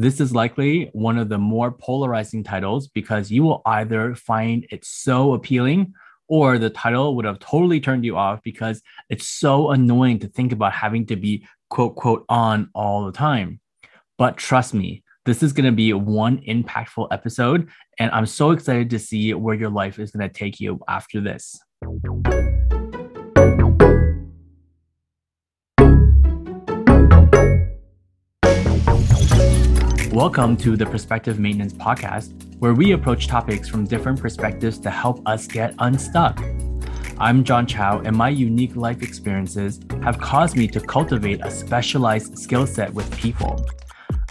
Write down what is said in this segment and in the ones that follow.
This is likely one of the more polarizing titles because you will either find it so appealing or the title would have totally turned you off because it's so annoying to think about having to be quote, quote, on all the time. But trust me, this is going to be one impactful episode. And I'm so excited to see where your life is going to take you after this. Welcome to the Perspective Maintenance Podcast, where we approach topics from different perspectives to help us get unstuck. I'm John Chow, and my unique life experiences have caused me to cultivate a specialized skill set with people.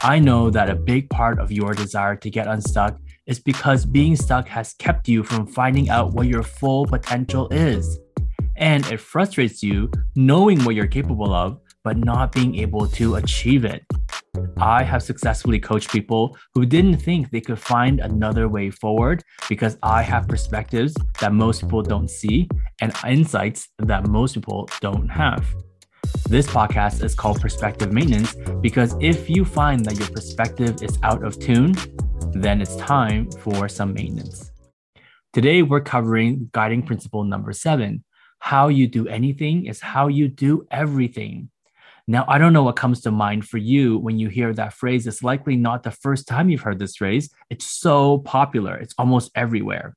I know that a big part of your desire to get unstuck is because being stuck has kept you from finding out what your full potential is. And it frustrates you knowing what you're capable of, but not being able to achieve it. I have successfully coached people who didn't think they could find another way forward because I have perspectives that most people don't see and insights that most people don't have. This podcast is called Perspective Maintenance because if you find that your perspective is out of tune, then it's time for some maintenance. Today, we're covering guiding principle number seven how you do anything is how you do everything. Now, I don't know what comes to mind for you when you hear that phrase. It's likely not the first time you've heard this phrase. It's so popular, it's almost everywhere.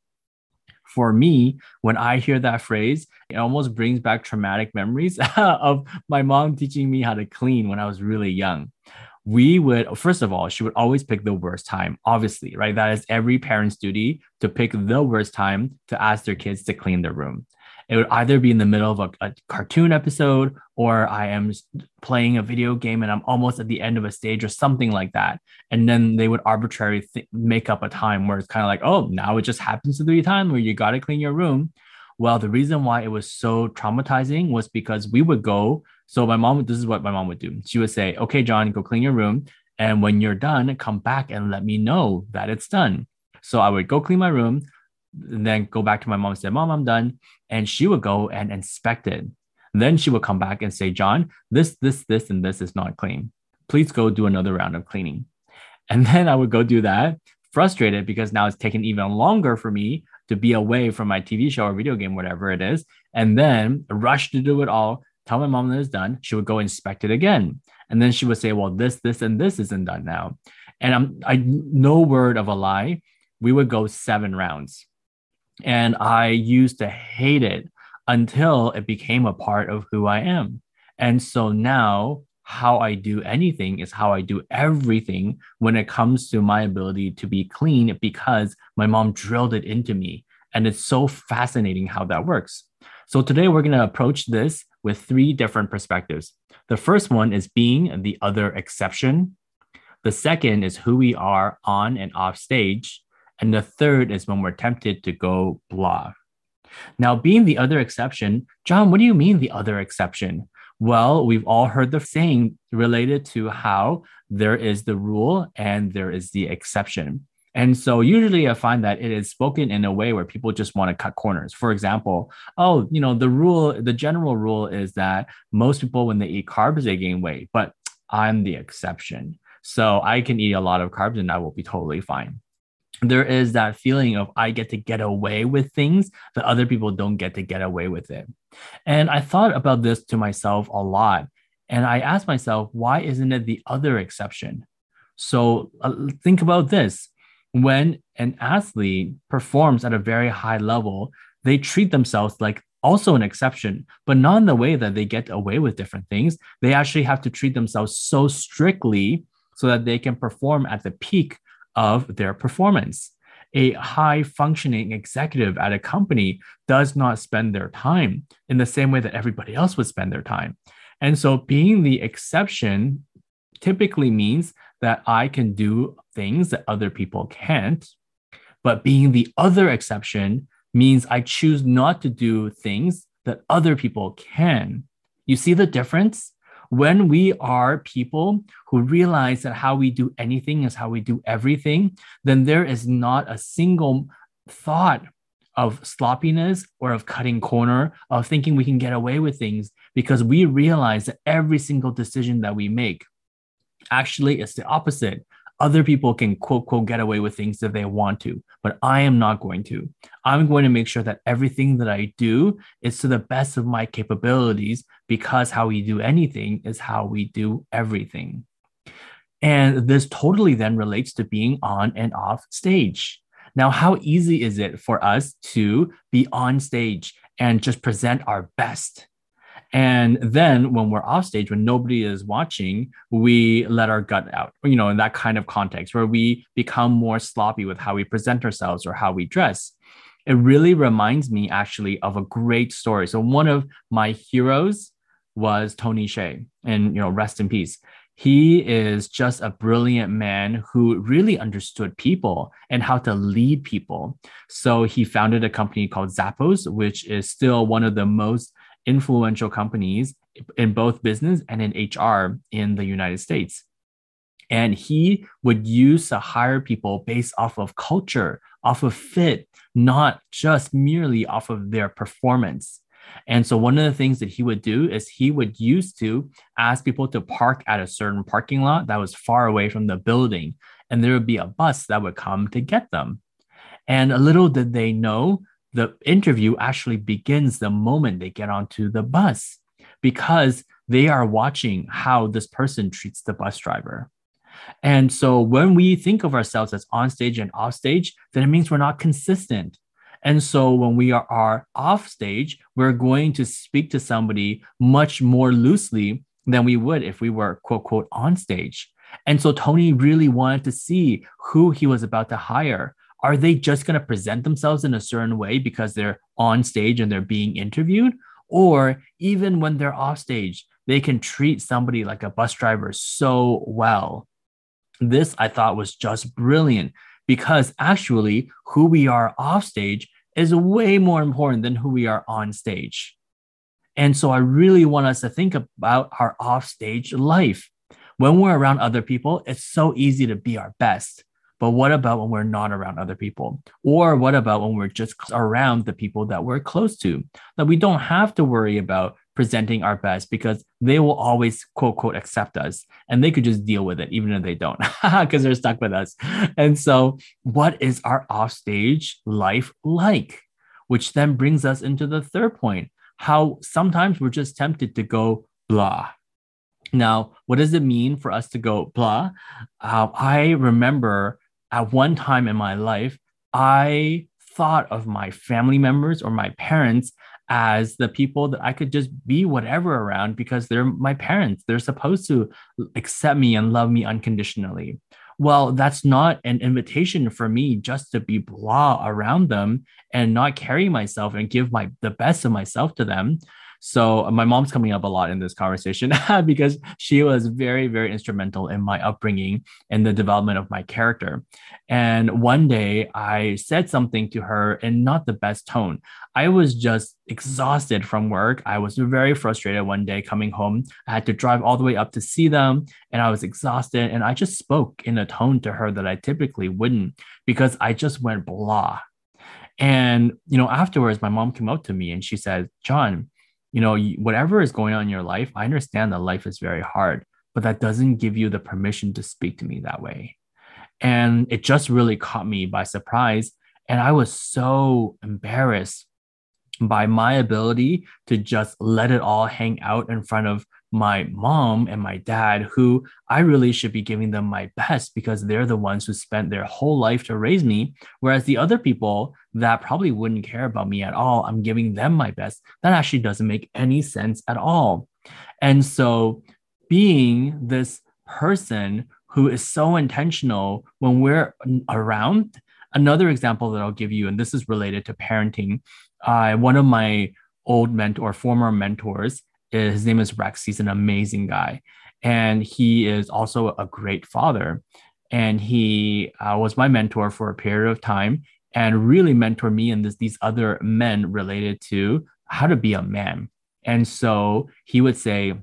For me, when I hear that phrase, it almost brings back traumatic memories of my mom teaching me how to clean when I was really young. We would, first of all, she would always pick the worst time, obviously, right? That is every parent's duty to pick the worst time to ask their kids to clean their room it would either be in the middle of a, a, cartoon episode or I am playing a video game and I'm almost at the end of a stage or something like that. And then they would arbitrarily th- make up a time where it's kind of like, oh, now it just happens to be a time where you got to clean your room. Well, the reason why it was so traumatizing was because we would go. So my mom, this is what my mom would do. She would say, okay, John, go clean your room. And when you're done, come back and let me know that it's done. So I would go clean my room and then go back to my mom and say, Mom, I'm done. And she would go and inspect it. Then she would come back and say, John, this, this, this, and this is not clean. Please go do another round of cleaning. And then I would go do that, frustrated because now it's taken even longer for me to be away from my TV show or video game, whatever it is. And then rush to do it all, tell my mom that it's done. She would go inspect it again. And then she would say, Well, this, this, and this isn't done now. And I'm I no word of a lie. We would go seven rounds and I used to hate it until it became a part of who I am. And so now, how I do anything is how I do everything when it comes to my ability to be clean because my mom drilled it into me. And it's so fascinating how that works. So today we're going to approach this with three different perspectives. The first one is being the other exception. The second is who we are on and off stage. And the third is when we're tempted to go blah. Now, being the other exception, John, what do you mean the other exception? Well, we've all heard the saying related to how there is the rule and there is the exception. And so usually I find that it is spoken in a way where people just want to cut corners. For example, oh, you know, the rule, the general rule is that most people, when they eat carbs, they gain weight, but I'm the exception. So I can eat a lot of carbs and I will be totally fine there is that feeling of I get to get away with things that other people don't get to get away with it. And I thought about this to myself a lot. And I asked myself, why isn't it the other exception? So uh, think about this when an athlete performs at a very high level, they treat themselves like also an exception, but not in the way that they get away with different things. They actually have to treat themselves so strictly so that they can perform at the peak of their performance. A high functioning executive at a company does not spend their time in the same way that everybody else would spend their time. And so being the exception typically means that I can do things that other people can't. But being the other exception means I choose not to do things that other people can. You see the difference? When we are people who realize that how we do anything is how we do everything, then there is not a single thought of sloppiness or of cutting corner, of thinking we can get away with things because we realize that every single decision that we make actually is the opposite Other people can quote, quote, get away with things if they want to, but I am not going to. I'm going to make sure that everything that I do is to the best of my capabilities because how we do anything is how we do everything. And this totally then relates to being on and off stage. Now, how easy is it for us to be on stage and just present our best? And then when we're off stage, when nobody is watching, we let our gut out, you know, in that kind of context where we become more sloppy with how we present ourselves or how we dress. It really reminds me actually of a great story. So one of my heroes was Tony Hsieh, and you know, rest in peace. He is just a brilliant man who really understood people and how to lead people. So he founded a company called Zappos, which is still one of the most influential companies in both business and in HR in the United States. And he would use to hire people based off of culture, off of fit, not just merely off of their performance. And so one of the things that he would do is he would use to ask people to park at a certain parking lot that was far away from the building. And there would be a bus that would come to get them. And a little did they know the interview actually begins the moment they get onto the bus because they are watching how this person treats the bus driver. And so when we think of ourselves as on stage and off stage, then it means we're not consistent. And so when we are, are off stage, we're going to speak to somebody much more loosely than we would if we were quote, quote, on stage. And so Tony really wanted to see who he was about to hire are they just going to present themselves in a certain way because they're on stage and they're being interviewed? Or even when they're off stage, they can treat somebody like a bus driver so well. This I thought was just brilliant because actually, who we are off stage is way more important than who we are on stage. And so I really want us to think about our off stage life. When we're around other people, it's so easy to be our best. But what about when we're not around other people? Or what about when we're just around the people that we're close to? That we don't have to worry about presenting our best because they will always quote quote accept us and they could just deal with it even if they don't because they're stuck with us. And so, what is our offstage life like? Which then brings us into the third point how sometimes we're just tempted to go blah. Now, what does it mean for us to go blah? Uh, I remember at one time in my life, I thought of my family members or my parents as the people that I could just be whatever around because they're my parents. They're supposed to accept me and love me unconditionally. Well, that's not an invitation for me just to be blah around them and not carry myself and give my the best of myself to them. So uh, my mom's coming up a lot in this conversation because she was very, very instrumental in my upbringing and the development of my character. And one day I said something to her in not the best tone. I was just exhausted from work. I was very frustrated one day coming home. I had to drive all the way up to see them and I was exhausted. And I just spoke in a tone to her that I typically wouldn't because I just went blah. And, you know, afterwards, my mom came up to me and she said, John, you know, whatever is going on in your life, I understand that life is very hard, but that doesn't give you the permission to speak to me that way. And it just really caught me by surprise. And I was so embarrassed by my ability to just let it all hang out in front of my mom and my dad, who I really should be giving them my best because they're the ones who spent their whole life to raise me. Whereas the other people that probably wouldn't care about me at all, I'm giving them my best. That actually doesn't make any sense at all. And so, being this person who is so intentional when we're around, another example that I'll give you, and this is related to parenting. Uh, one of my old mentor, former mentors, his name is Rex. He's an amazing guy. And he is also a great father. And he uh, was my mentor for a period of time and really mentored me and this, these other men related to how to be a man. And so he would say,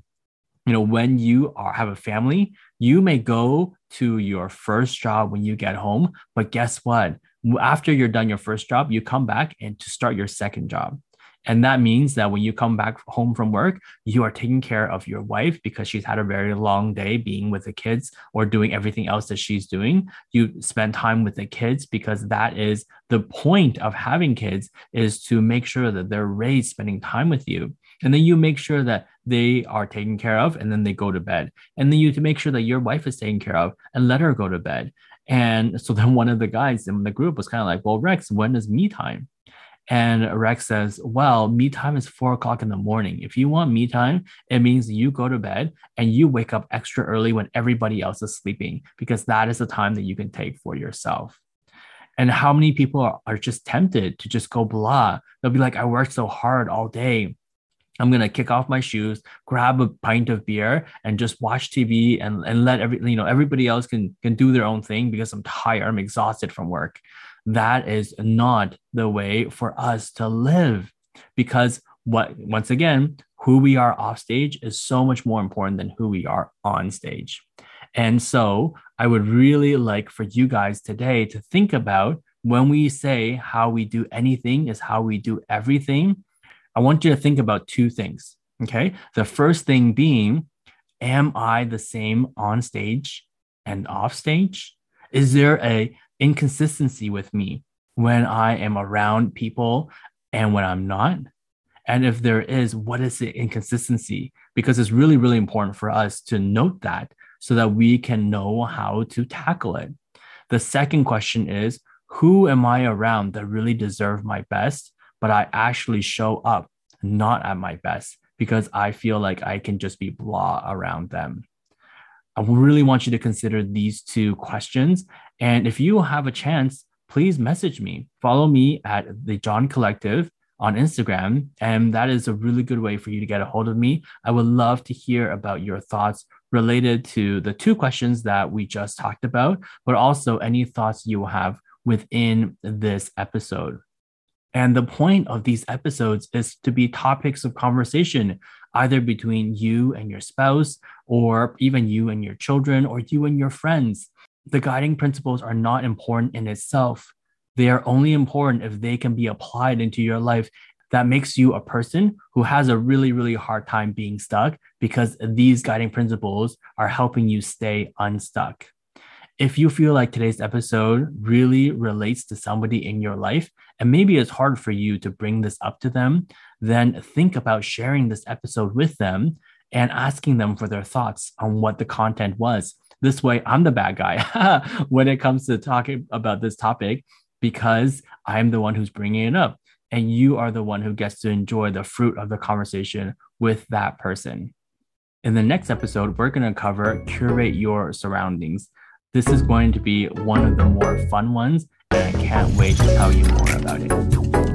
you know, when you are have a family, you may go to your first job when you get home, but guess what? After you're done your first job, you come back and to start your second job. And that means that when you come back home from work, you are taking care of your wife because she's had a very long day being with the kids or doing everything else that she's doing. You spend time with the kids because that is the point of having kids is to make sure that they're raised spending time with you. And then you make sure that they are taken care of and then they go to bed. And then you to make sure that your wife is taken care of and let her go to bed. And so then one of the guys in the group was kind of like, Well, Rex, when is me time? And Rex says, Well, me time is four o'clock in the morning. If you want me time, it means you go to bed and you wake up extra early when everybody else is sleeping, because that is the time that you can take for yourself. And how many people are, are just tempted to just go blah? They'll be like, I worked so hard all day. I'm gonna kick off my shoes, grab a pint of beer, and just watch TV and, and let every you know everybody else can can do their own thing because I'm tired, I'm exhausted from work that is not the way for us to live. Because what once again who we are off stage is so much more important than who we are on stage. And so i would really like for you guys today to think about when we say how we do anything is how we do everything. I want you to think about two things okay? The first thing being am i the same on stage and off stage? Is there a inconsistency with me when I am around people and when I'm not? And if there is, what is the inconsistency? Because it's really, really important for us to note that so that we can know how to tackle it. The second question is who am I around that really deserve my best, but I actually show up not at my best because I feel like I can just be blah around them? I really want you to consider these two questions. And if you have a chance, please message me. Follow me at the John Collective on Instagram. And that is a really good way for you to get a hold of me. I would love to hear about your thoughts related to the two questions that we just talked about, but also any thoughts you have within this episode. And the point of these episodes is to be topics of conversation either between you and your spouse, or even you and your children, or you and your friends. The guiding principles are not important in itself. They are only important if they can be applied into your life. That makes you a person who has a really, really hard time being stuck because these guiding principles are helping you stay unstuck. If you feel like today's episode really relates to somebody in your life, and maybe it's hard for you to bring this up to them, then think about sharing this episode with them and asking them for their thoughts on what the content was. This way, I'm the bad guy when it comes to talking about this topic because I'm the one who's bringing it up. And you are the one who gets to enjoy the fruit of the conversation with that person. In the next episode, we're going to cover curate your surroundings. This is going to be one of the more fun ones, and I can't wait to tell you more about it.